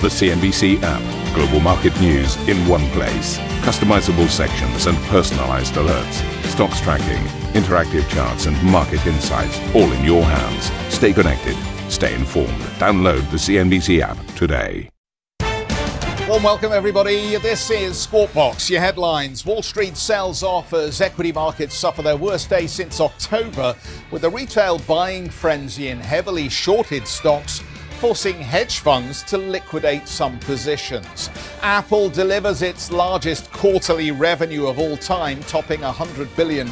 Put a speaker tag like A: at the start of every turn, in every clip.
A: The CNBC app. Global market news in one place. Customizable sections and personalized alerts. Stocks tracking, interactive charts, and market insights all in your hands. Stay connected. Stay informed. Download the CNBC app today.
B: Well, welcome everybody. This is Squawk Your headlines: Wall Street sells off as equity markets suffer their worst day since October, with the retail buying frenzy in heavily shorted stocks forcing hedge funds to liquidate some positions. Apple delivers its largest quarterly revenue of all time, topping $100 billion,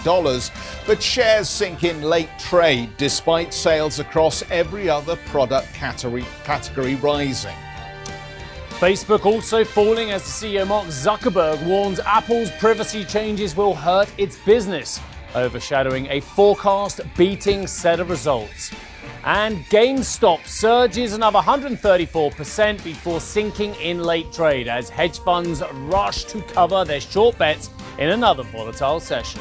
B: but shares sink in late trade despite sales across every other product category, category rising.
C: Facebook also falling as CEO Mark Zuckerberg warns Apple's privacy changes will hurt its business, overshadowing a forecast beating set of results. And GameStop surges another 134% before sinking in late trade as hedge funds rush to cover their short bets in another volatile session.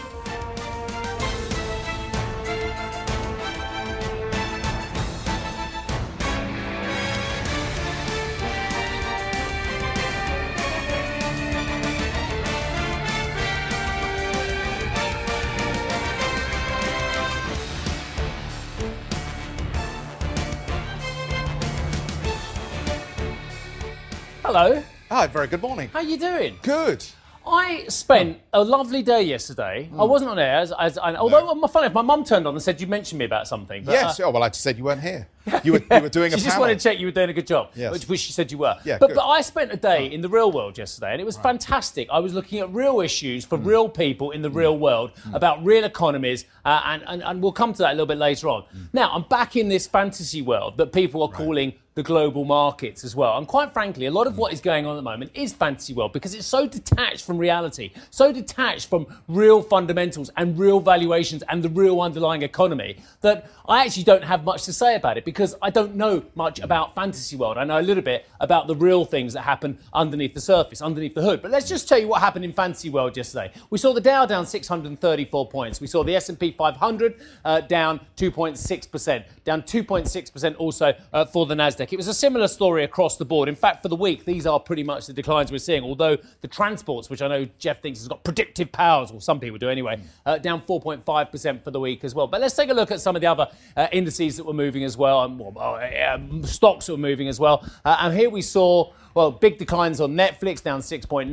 C: Hello.
B: Hi, very good morning.
C: How are you doing?
B: Good.
C: I spent a lovely day yesterday. I wasn't on air, as, as I, although my funny, my mum turned on and said you mentioned me about something. But,
B: yes.
C: uh,
B: oh, well, I just said you weren't here. You were, you were doing a
C: she just wanted to check you were doing a good job,
B: Yes.
C: which, which she said you were.
B: Yeah,
C: but,
B: good.
C: but I spent a day in the real world yesterday, and it was fantastic. I was looking at real issues
B: Mm.
C: for real people in the real world about real economies, uh, and, and, and we'll come to that a little bit later on.
B: Mm.
C: Now, I'm back in this fantasy world that people are calling the global markets as well. And quite frankly, a lot of what is going on at the moment is fantasy world because it's so detached from reality, so detached from real fundamentals and real valuations and the real underlying economy that I actually don't have much to say about it because I don't know much about fantasy world. I know a little bit about the real things that happen underneath the surface, underneath the hood. But let's just tell you what happened in fantasy world yesterday. We saw the Dow down 634 points. We saw the S&P 500 uh, down 2.6%, down 2.6% also uh, for the Nasdaq. It was a similar story across the board. In fact, for the week, these are pretty much the declines we're seeing. Although the transports, which I know Geoff thinks has got predictive powers, or some people do anyway, uh, down 4.5% for the week as well. But let's take a look at some of the other uh, indices that were moving as well, and well, uh, um, stocks were moving as well. Uh, and here we saw. Well, big declines on Netflix, down 6.9%.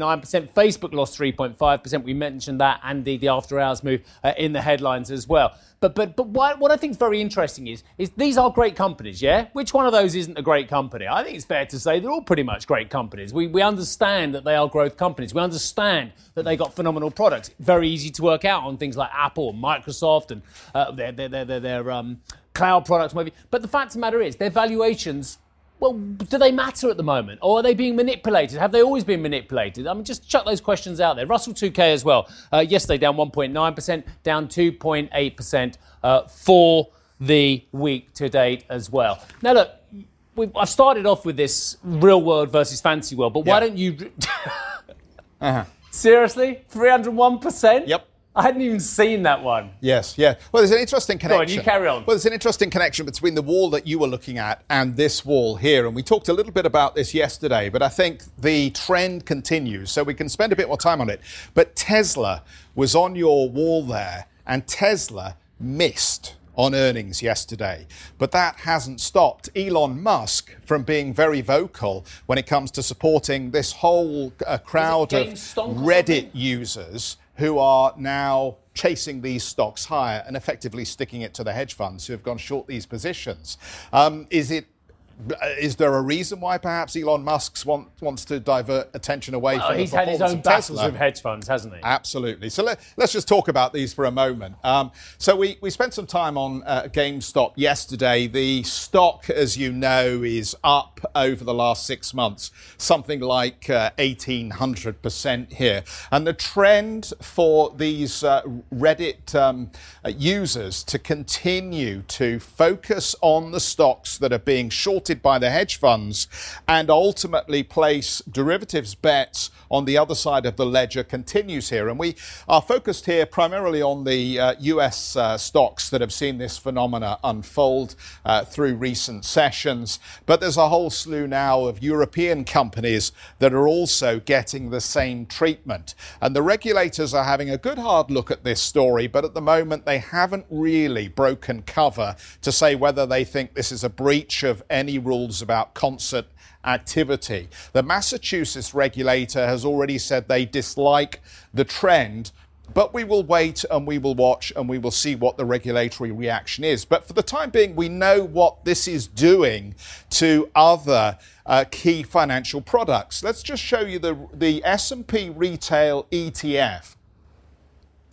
C: Facebook lost 3.5%. We mentioned that, and the, the after hours move uh, in the headlines as well. But but but what, what I think is very interesting is is these are great companies, yeah. Which one of those isn't a great company? I think it's fair to say they're all pretty much great companies. We we understand that they are growth companies. We understand that they got phenomenal products. Very easy to work out on things like Apple and Microsoft and uh, their their their, their, their um, cloud products, maybe. But the fact of the matter is, their valuations well, do they matter at the moment? Or are they being manipulated? Have they always been manipulated? I mean, just chuck those questions out there. Russell 2K as well. Uh, yesterday, down 1.9%, down 2.8% uh, for the week to date as well. Now, look, we've, I've started off with this real world versus fancy world, but why
B: Yeah.
C: don't you. Seriously? 301%?
B: Yep.
C: I hadn't even seen that one.
B: Yes, yeah. Well, there's an interesting connection.
C: Go on, you carry on.
B: Well, there's an interesting connection between the wall that you were looking at and this wall here. And we talked a little bit about this yesterday, but I think the trend continues. So we can spend a bit more time on it. But Tesla was on your wall there, and Tesla missed on earnings yesterday. But that hasn't stopped Elon Musk from being very vocal when it comes to supporting this whole uh, crowd of
C: GameStonk or
B: Reddit
C: something?
B: users who are now chasing these stocks higher and effectively sticking it to the hedge funds who have gone short these positions. Um, is it? Is there a reason why perhaps Elon Musk want, wants to divert attention away
C: Well,
B: from
C: he's had his own battles
B: Tesla?
C: with hedge funds, hasn't he?
B: Absolutely. So let, us just talk about these for a moment. Um, so we, we spent some time on uh, GameStop yesterday. The stock, as you know, is up over the last six months, something like uh, 1,800% here. And the trend for these uh, Reddit um, uh, users to continue to focus on the stocks that are being shorted supported by the hedge funds and ultimately place derivatives bets on the other side of the ledger continues here. And we are focused here primarily on the uh, US uh, stocks that have seen this phenomena unfold uh, through recent sessions. But there's a whole slew now of European companies that are also getting the same treatment. And the regulators are having a good hard look at this story, but at the moment they haven't really broken cover to say whether they think this is a breach of any rules about concert activity. The Massachusetts regulator has already said they dislike the trend. But we will wait and we will watch and we will see what the regulatory reaction is. But for the time being, we know what this is doing to other uh, key financial products. Let's just show you the, the S&P Retail ETF.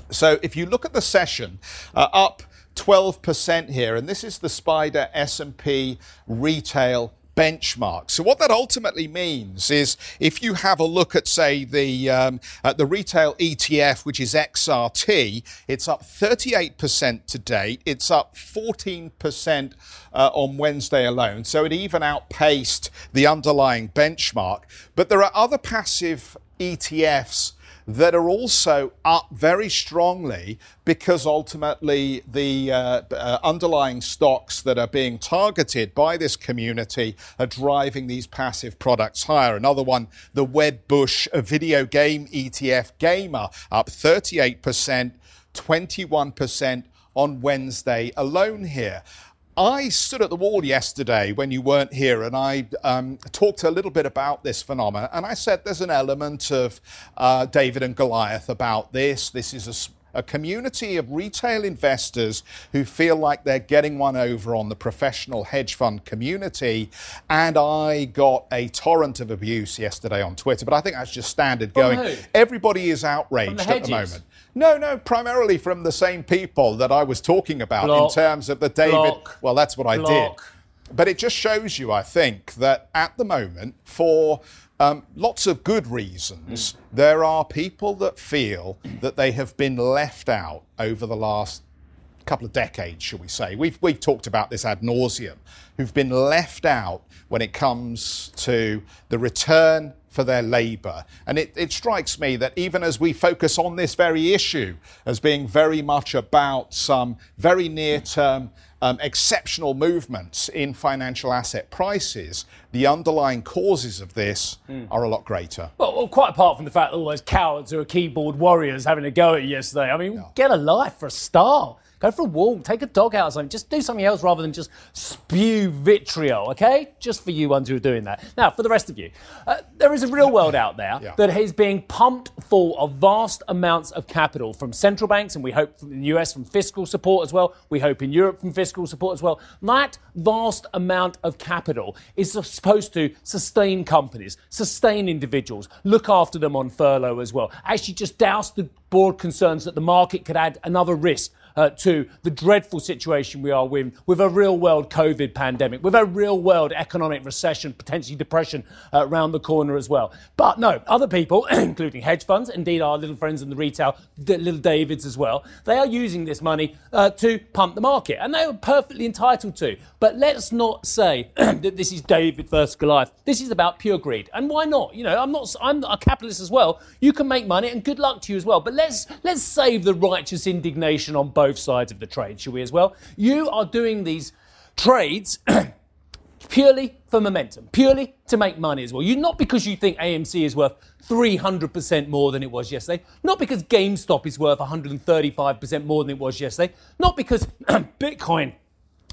B: So if you look at the session, uh, up 12% here, and this is the SPDR S&P Retail benchmark. So what that ultimately means is if you have a look at, say, the um, at the retail ETF, which is XRT, it's up 38% to date. It's up 14% uh, on Wednesday alone. So it even outpaced the underlying benchmark. But there are other passive ETFs that are also up very strongly because ultimately the uh, uh, underlying stocks that are being targeted by this community are driving these passive products higher. Another one, the Wedbush video game ETF Gamer, up 38%, 21% on Wednesday alone here. I stood at the wall yesterday when you weren't here and I um, talked a little bit about this phenomenon. And I said there's an element of uh, David and Goliath about this. This is a, a community of retail investors who feel like they're getting one over on the professional hedge fund community. And I got a torrent of abuse yesterday on Twitter, but I think that's just standard going. Everybody is outraged the at the moment. No, no, primarily from the same people that I was talking about Block. in terms of the David. Block. Well, that's what I Block. did. But it just shows you, I think, that at the moment, for um, lots of good reasons, mm. there are people that feel that they have been left out over the last couple of decades, shall we say. We've, we've talked about this ad nauseum, who've been left out when it comes to the return for their labour. And it, it, strikes me that even as we focus on this very issue as being very much about some very near term um, exceptional movements in financial asset prices, the underlying causes of this mm. are a lot greater.
C: Well, well, quite apart from the fact that all those cowards who are keyboard warriors having a go at you yesterday, I mean, yeah. get a life for a start. Go for a walk, take a dog out or something. Just do something else rather than just spew vitriol, okay? Just for you ones who are doing that. Now, for the rest of you, uh, there is a real world out there yeah. that is being pumped full of vast amounts of capital from central banks, and we hope in the US from fiscal support as well. We hope in Europe from fiscal support as well. That vast amount of capital is supposed to sustain companies, sustain individuals, look after them on furlough as well. Actually, just douse the broad concerns that the market could add another risk uh, to the dreadful situation we are in with a real world COVID pandemic, with a real world economic recession, potentially depression uh, around the corner as well. But no, other people, including hedge funds, indeed our little friends in the retail, the little Davids as well, they are using this money uh, to pump the market, and they are perfectly entitled to. But let's not say that this is David versus Goliath. This is about pure greed, and why not? You know, I'm not. I'm a capitalist as well. You can make money, and good luck to you as well. But let's let's save the righteous indignation on both sides of the trade, shall we as well? You are doing these trades purely for momentum, purely to make money as well. You not because you think AMC is worth 300% more than it was yesterday, not because GameStop is worth 135% more than it was yesterday, not because Bitcoin,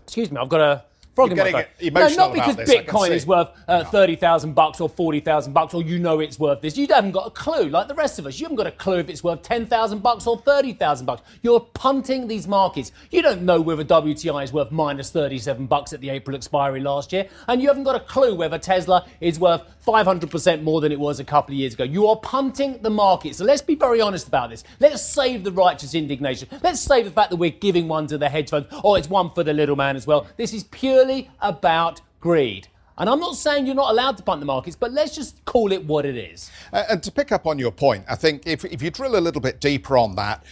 C: excuse me, I've got a frog
B: You're
C: in my
B: No,
C: not because
B: this,
C: Bitcoin is worth uh, no. thirty thousand bucks or forty thousand bucks, or you know it's worth this. You haven't got a clue, like the rest of us. You haven't got a clue if it's worth ten thousand bucks or thirty thousand bucks. You're punting these markets. You don't know whether WTI is worth minus thirty-seven bucks at the April expiry last year, and you haven't got a clue whether Tesla is worth five hundred percent more than it was a couple of years ago. You are punting the market. So let's be very honest about this. Let's save the righteous indignation. Let's save the fact that we're giving one to the hedge funds. Oh, it's one for the little man as well. This is purely about greed. And I'm not saying you're not allowed to punt the markets, but let's just call it what it is.
B: Uh, and to pick up on your point, I think if, if you drill a little bit deeper on that,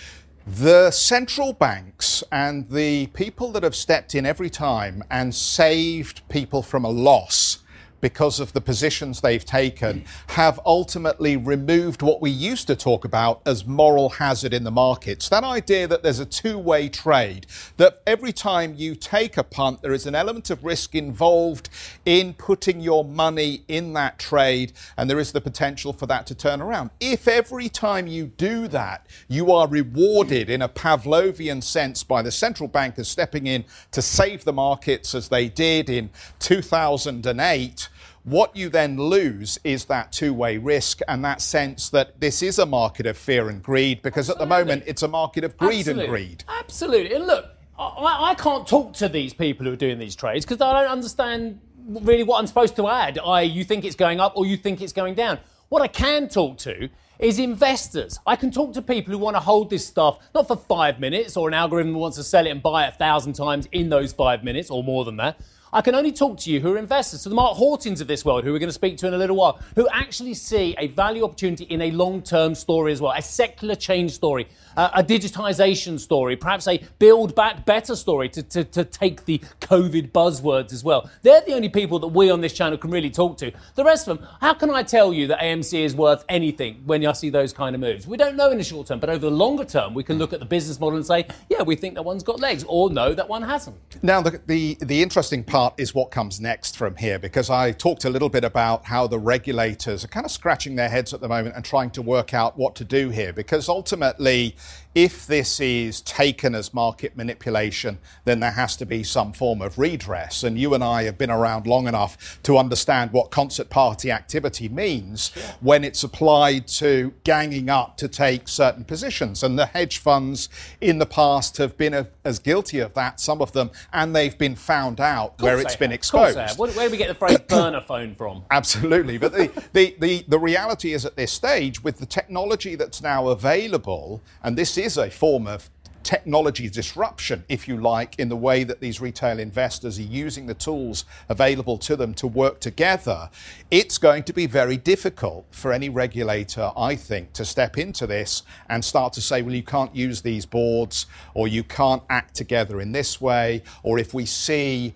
B: The central banks and the people that have stepped in every time and saved people from a loss because of the positions they've taken, have ultimately removed what we used to talk about as moral hazard in the markets. That idea that there's a two way trade, that every time you take a punt, there is an element of risk involved in putting your money in that trade, and there is the potential for that to turn around. If every time you do that, you are rewarded in a Pavlovian sense by the central bankers stepping in to save the markets as they did in 2008 what you then lose is that two way risk and that sense that this is a market of fear and greed because Absolutely. at the moment it's a market of greed Absolutely. and greed.
C: Absolutely. And look, I, I can't talk to these people who are doing these trades because I don't understand really what I'm supposed to add. I, you think it's going up or you think it's going down. What I can talk to is investors. I can talk to people who want to hold this stuff not for five minutes or an algorithm wants to sell it and buy it a thousand times in those five minutes or more than that. I can only talk to you who are investors, to the Mark Hawtins of this world, who we're going to speak to in a little while, who actually see a value opportunity in a long term story as well, a secular change story, uh, a digitization story, perhaps a build back better story to, to, to take the COVID buzzwords as well. They're the only people that we on this channel can really talk to. The rest of them, how can I tell you that AMC is worth anything when I see those kind of moves? We don't know in the short term, but over the longer term, we can look at the business model and say, yeah, we think that one's got legs, or no, that one hasn't.
B: Now, the, the, the interesting part part is what comes next from here, because I talked a little bit about how the regulators are kind of scratching their heads at the moment and trying to work out what to do here. Because ultimately, if this is taken as market manipulation, then there has to be some form of redress. And you and I have been around long enough to understand what concert party activity means when it's applied to ganging up to take certain positions. And the hedge funds in the past have been a, as guilty of that, some of them, and they've been found out where it's been exposed.
C: Where, where do we get the phrase burner phone from?
B: Absolutely. But the, the, the, the reality is at this stage, with the technology that's now available, and this is a form of technology disruption, if you like, in the way that these retail investors are using the tools available to them to work together, it's going to be very difficult for any regulator, I think, to step into this and start to say, well, you can't use these boards or you can't act together in this way, or if we see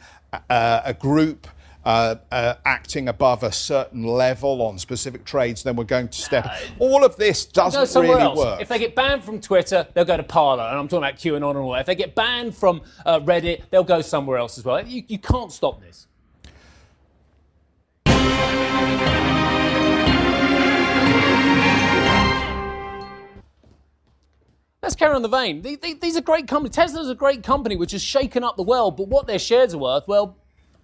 B: uh, a group uh, uh, acting above a certain level on specific trades, then we're going to step. all of this doesn't really
C: else.
B: work.
C: If they get banned from Twitter, they'll go to Parler, and I'm talking about QAnon and all that. If they get banned from uh, Reddit, they'll go somewhere else as well. You, you can't stop this. Let's carry on the vein. These are great companies. Tesla's a great company which has shaken up the world, but what their shares are worth, well,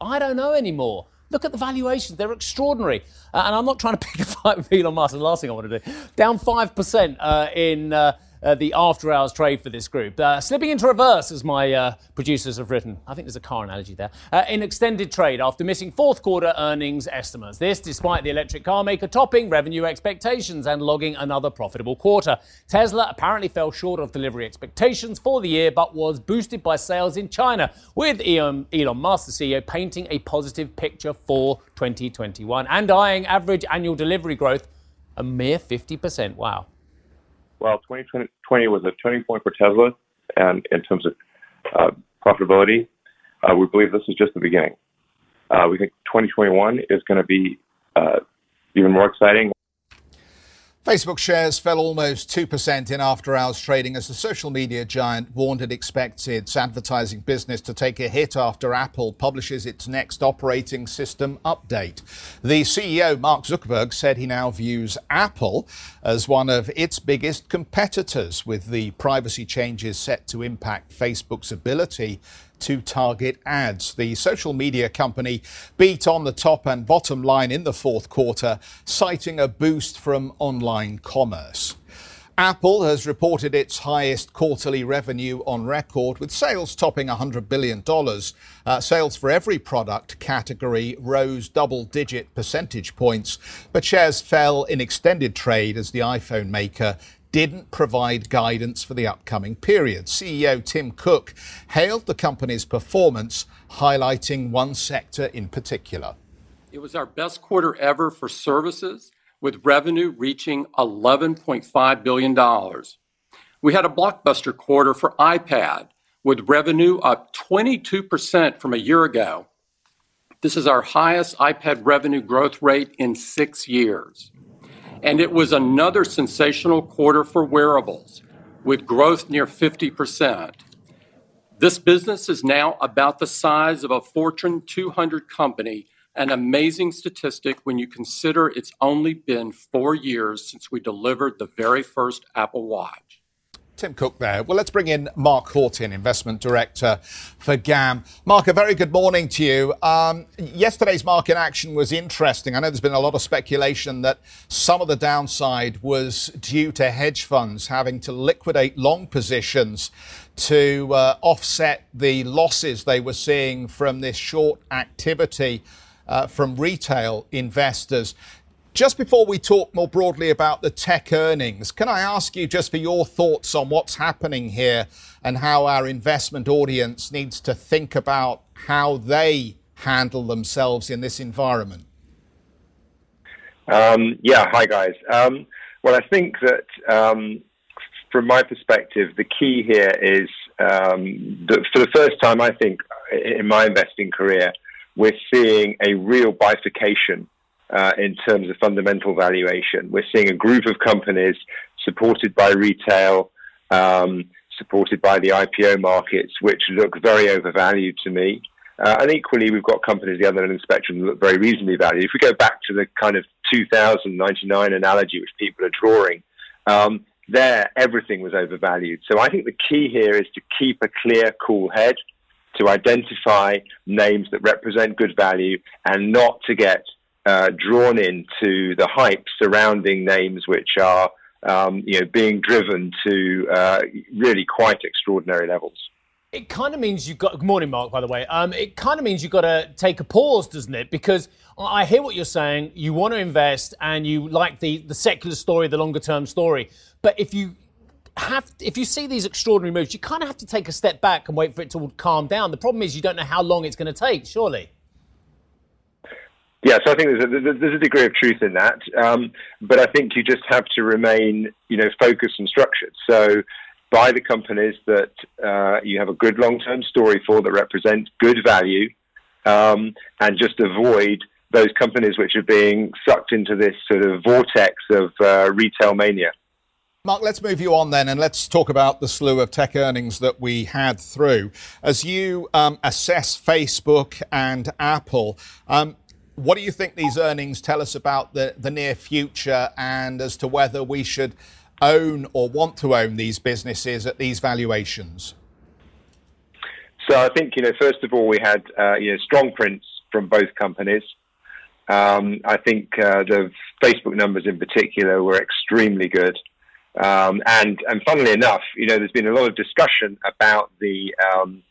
C: I don't know anymore. Look at the valuations, they're extraordinary. Uh, and I'm not trying to pick a fight with Elon Musk, the last thing I want to do. Down 5% uh, in. Uh, uh, the after hours trade for this group. Uh, slipping into reverse, as my uh, producers have written. I think there's a car analogy there. Uh, in extended trade after missing fourth quarter earnings estimates. This despite the electric car maker topping revenue expectations and logging another profitable quarter. Tesla apparently fell short of delivery expectations for the year, but was boosted by sales in China, with Elon, Elon Musk, the CEO, painting a positive picture for 2021 and eyeing average annual delivery growth a mere 50%. Wow
D: well, 2020 was a turning point for Tesla, and in terms of uh, profitability, uh, we believe this is just the beginning. Uh, we think 2021 is going to be even more exciting.
B: Facebook shares fell almost 2% in after hours trading as the social media giant warned it expects its advertising business to take a hit after Apple publishes its next operating system update. The CEO, Mark Zuckerberg, said he now views Apple as one of its biggest competitors, with the privacy changes set to impact Facebook's ability to target ads. The social media company beat on the top and bottom line in the fourth quarter, citing a boost from online commerce. Apple has reported its highest quarterly revenue on record, with sales topping $100 billion. Uh, sales for every product category rose double digit percentage points, but shares fell in extended trade as the iPhone maker didn't provide guidance for the upcoming period. CEO Tim Cook hailed the company's performance, highlighting one sector in particular.
E: It was our best quarter ever for services, with revenue reaching $11.5 billion. We had a blockbuster quarter for iPad, with revenue up 22% from a year ago. This is our highest iPad revenue growth rate in six years. And it was another sensational quarter for wearables, with growth near 50%. This business is now about the size of a Fortune 200 company, an amazing statistic when you consider it's only been four years since we delivered the very first Apple Watch.
B: Tim Cook there. Well, let's bring in Mark Hawtin, Investment Director for GAM. Mark, a very good morning to you. Um, yesterday's market action was interesting. I know there's been a lot of speculation that some of the downside was due to hedge funds having to liquidate long positions to uh, offset the losses they were seeing from this short activity uh, from retail investors. Just before we talk more broadly about the tech earnings, can I ask you just for your thoughts on what's happening here and how our investment audience needs to think about how they handle themselves in this environment?
F: Um, yeah, hi guys. Um, well, I think that um, from my perspective, the key here is um, that for the first time, I think, in my investing career, we're seeing a real bifurcation uh, in terms of fundamental valuation. We're seeing a group of companies supported by retail, um, supported by the IPO markets, which look very overvalued to me. Uh, and equally, we've got companies the other end of the spectrum that look very reasonably valued. If we go back to the kind of 2099 analogy, which people are drawing, um, there everything was overvalued. So I think the key here is to keep a clear, cool head, to identify names that represent good value, and not to get uh, drawn into the hype surrounding names which are um, you know being driven to uh, really quite extraordinary levels.
C: It kind of means you've got. Good morning, Mark. By the way, um, it kind of means you've got to take a pause, doesn't it? Because I hear what you're saying. You want to invest, and you like the the secular story, the longer term story. But if you have, if you see these extraordinary moves, you kind of have to take a step back and wait for it to calm down. The problem is you don't know how long it's going to take. Surely.
F: Yeah, so I think there's a, there's a degree of truth in that, um, but I think you just have to remain, you know, focused and structured. So buy the companies that uh, you have a good long-term story for that represent good value, um, and just avoid those companies which are being sucked into this sort of vortex of uh, retail mania.
B: Mark, let's move you on then and let's talk about the slew of tech earnings that we had through. As you um, assess Facebook and Apple, um, what do you think these earnings tell us about the, the near future and as to whether we should own or want to own these businesses at these valuations?
F: So I think, you know, first of all, we had, uh, you know, strong prints from both companies. Um, I think uh, the Facebook numbers in particular were extremely good. Um, and, and funnily enough, you know, there's been a lot of discussion about the, um,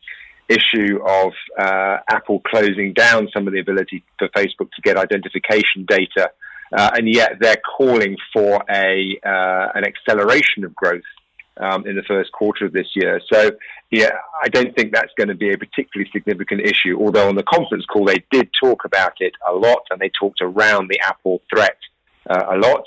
F: issue of uh, Apple closing down some of the ability for Facebook to get identification data, uh, and yet they're calling for a uh, an acceleration of growth um, in the first quarter of this year. So, yeah, I don't think that's going to be a particularly significant issue. Although on the conference call they did talk about it a lot, and they talked around the Apple threat uh, a lot.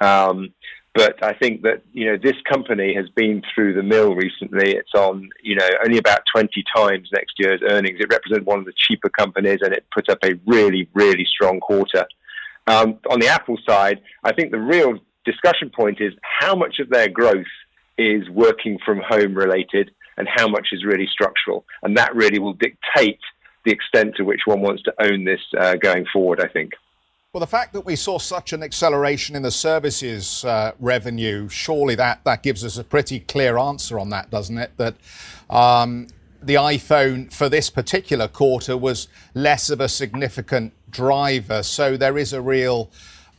F: Um, but I think that you know this company has been through the mill recently. It's on you know only about 20 times next year's earnings. It represents one of the cheaper companies, and it put up a really really strong quarter. Um, on the Apple side, I think the real discussion point is how much of their growth is working from home related, and how much is really structural, and that really will dictate the extent to which one wants to own this uh, going forward. I think.
B: Well, the fact that we saw such an acceleration in the services uh, revenue, surely that, that gives us a pretty clear answer on that, doesn't it? That um, the iPhone for this particular quarter was less of a significant driver. So there is a real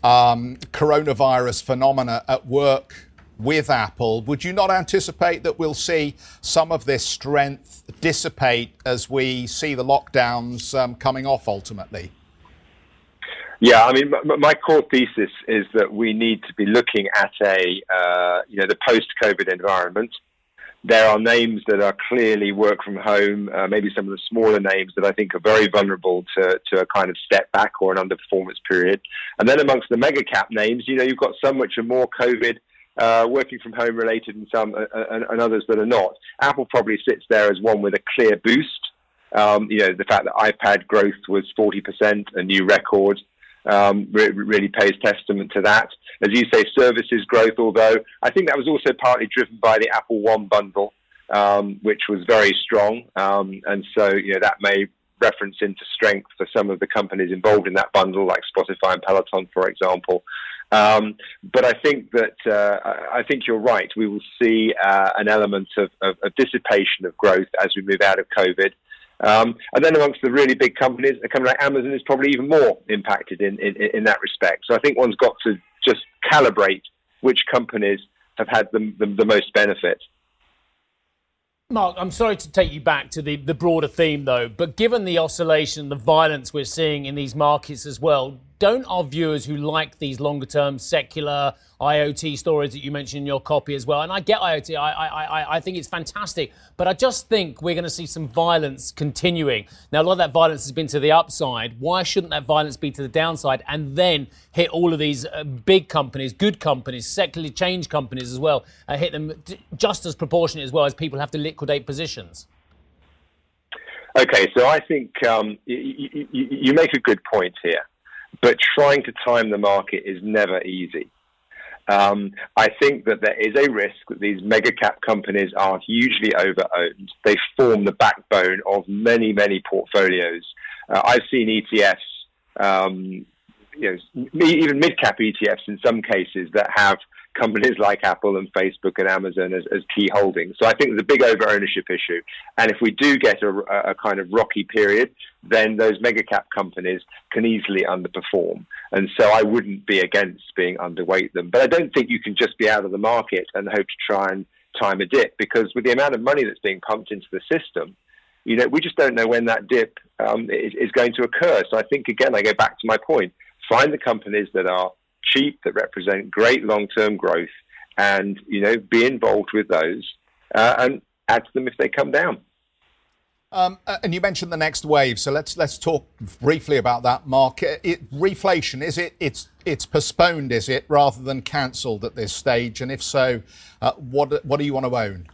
B: um, coronavirus phenomena at work with Apple. Would you not anticipate that we'll see some of this strength dissipate as we see the lockdowns um, coming off ultimately?
F: Yeah, I mean, my core thesis is that we need to be looking at a, uh, you know, the post-COVID environment. There are names that are clearly work from home, uh, maybe some of the smaller names that I think are very vulnerable to, to a kind of step back or an underperformance period. And then amongst the mega cap names, you know, you've got some which are more COVID uh, working from home related and some uh, and, and, others that are not. Apple probably sits there as one with a clear boost. Um, you know, the fact that iPad growth was 40%, a new record, um, re- really pays testament to that. As you say, services growth, although I think that was also partly driven by the Apple One bundle, um, which was very strong. Um, and so, you know, that may reference into strength for some of the companies involved in that bundle, like Spotify and Peloton, for example. Um, but I think that uh, I think you're right. We will see uh, an element of, of, of, dissipation of growth as we move out of COVID. Um, and then amongst the really big companies, a company like Amazon is probably even more impacted in, in, in that respect. So I think one's got to just calibrate which companies have had the, the, the most benefit.
C: Mark, I'm sorry to take you back to the, the broader theme, though, but given the oscillation, the violence we're seeing in these markets as well, don't our viewers who like these longer term secular IoT stories that you mentioned in your copy as well, and I get IoT, I, I, I think it's fantastic, but I just think we're going to see some violence continuing. Now, a lot of that violence has been to the upside. Why shouldn't that violence be to the downside and then hit all of these uh, big companies, good companies, secularly changed companies as well, uh, hit them just as proportionate as well as people have to liquidate positions?
F: Okay, so I think um, you, make a good point here. But trying to time the market is never easy. Um, I think that there is a risk that these mega cap companies are hugely overowned. They form the backbone of many, many portfolios. Uh, I've seen ETFs, um, you know, even mid cap ETFs in some cases that have companies like Apple and Facebook and Amazon as, as key holdings. So I think there's a big over ownership issue. And if we do get a, a, kind of rocky period, then those mega cap companies can easily underperform. And so I wouldn't be against being underweight them. But I don't think you can just be out of the market and hope to try and time a dip because with the amount of money that's being pumped into the system, you know, we just don't know when that dip um, is, is going to occur. So I think, again, I go back to my point find the companies that are cheap, that represent great long-term growth, and you know be involved with those uh, and add to them if they come down.
B: Um, uh, and you mentioned the next wave, so let's let's talk briefly about that. Mark, it, reflation is it it's it's postponed, is it, rather than cancelled at this stage? And if so, uh, what what do you want to own?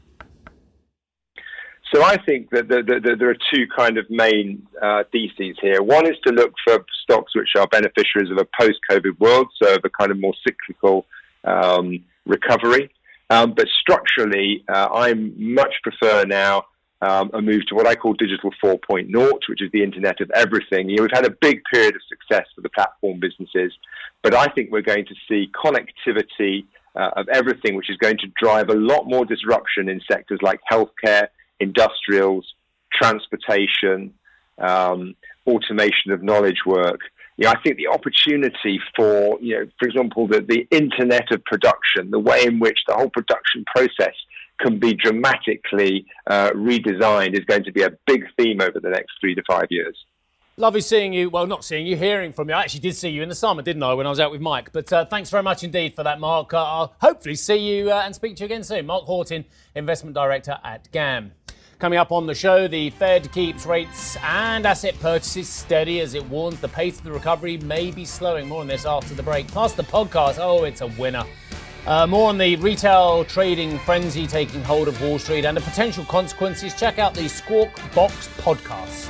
F: So I think that the, the, the, there are two kind of main uh, theses here. One is to look for stocks which are beneficiaries of a post-COVID world, so of a kind of more cyclical um, recovery. Um, but structurally, uh, I much prefer now um, a move to what I call digital 4.0, which is the Internet of Everything. You know, we've had a big period of success for the platform businesses, but I think we're going to see connectivity uh, of everything, which is going to drive a lot more disruption in sectors like healthcare industrials, transportation, um, automation of knowledge work. You know, I think the opportunity for, you know, for example, the, the internet of production, the way in which the whole production process can be dramatically uh, redesigned is going to be a big theme over the next three to five years.
C: Lovely seeing you. Well, not seeing you, hearing from you. I actually did see you in the summer, didn't I, when I was out with Mike? But uh, thanks very much indeed for that, Mark. Uh, I'll hopefully see you uh, and speak to you again soon. Mark Hawtin, Investment Director at GAM. Coming up on the show, the Fed keeps rates and asset purchases steady as it warns the pace of the recovery may be slowing. More on this after the break. Plus, the podcast. Oh, it's a winner. Uh, more on the retail trading frenzy taking hold of Wall Street and the potential consequences. Check out the Squawk Box podcast.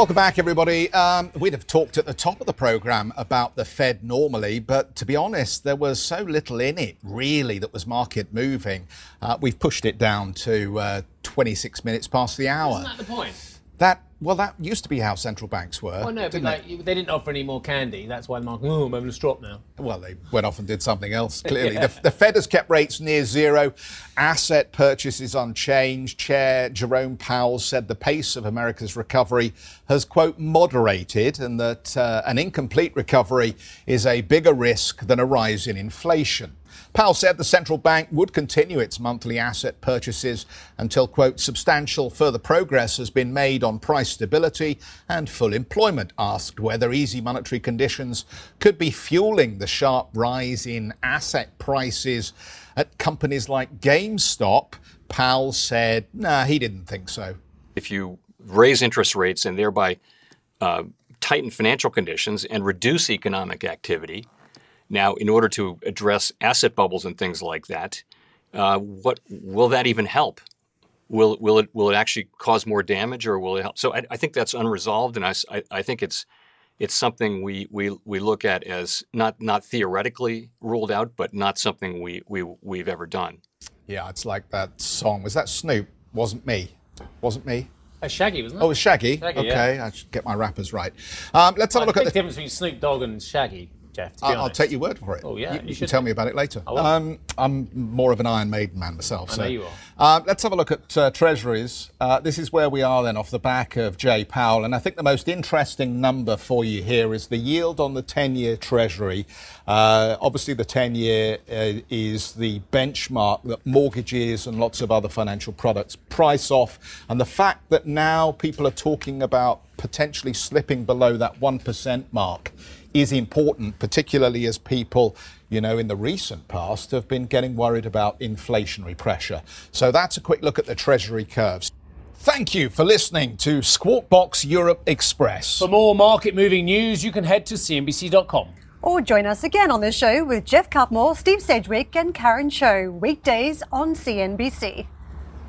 B: Welcome back, everybody. Um, we'd have talked at the top of the programme about the Fed normally, but to be honest, there was so little in it really that was market moving. Uh, we've pushed it down to uh, 26 minutes past the hour.
C: Isn't that the point?
B: That well, that used to be how central banks were.
C: Well, no, but like,
B: it?
C: they didn't offer any more candy. That's why the market, oh, I'm having a strop now.
B: Well, they went off and did something else, clearly.
C: Yeah.
B: the, the Fed has kept rates near zero, asset purchases unchanged. Chair Jerome Powell said the pace of America's recovery has, quote, moderated and that uh, an incomplete recovery is a bigger risk than a rise in inflation. Powell said the central bank would continue its monthly asset purchases until, quote, substantial further progress has been made on price stability and full employment. Asked whether easy monetary conditions could be fueling the sharp rise in asset prices at companies like GameStop, Powell said, nah, he didn't think so.
G: If you raise interest rates and thereby uh, tighten financial conditions and reduce economic activity, now, in order to address asset bubbles and things like that, uh, what will that even help? Will will it will it actually cause more damage, or will it help? So I, I think that's unresolved, and I, I think it's it's something we, we, we look at as not not theoretically ruled out, but not something we, we we've ever done.
B: Yeah, it's like that song. Was that Snoop? Wasn't me. Wasn't me.
C: Uh, Shaggy, wasn't it?
B: Oh, it was Shaggy.
C: Shaggy,
B: okay,
C: yeah.
B: I should get my rappers right. Um, let's have a look
C: the
B: at the.
C: difference between Snoop Dogg and Shaggy, Geoff, to be
B: I'll, I'll take your word for it.
C: Oh, yeah,
B: You,
C: you
B: you can
C: should
B: tell me about it later.
C: I will.
B: Um, I'm more of an Iron Maiden man myself.
C: I
B: so.
C: know you are.
B: Um, let's have a look at uh, treasuries. Uh, this is where we are then off the back of Jay Powell. And I think the most interesting number for you here is the yield on the 10 year treasury. Uh, obviously, the 10 year uh, is the benchmark that mortgages and lots of other financial products price off. And the fact that now people are talking about potentially slipping below that 1% mark is important, particularly as people, you know, in the recent past have been getting worried about inflationary pressure. So that's a quick look at the Treasury curves. Thank you for listening to Squawk Box Europe Express.
C: For more market moving news, you can head to CNBC.com.
H: Or join us again on the show with Jeff Cutmore, Steve Sedgwick, and Karen Cho, weekdays on CNBC.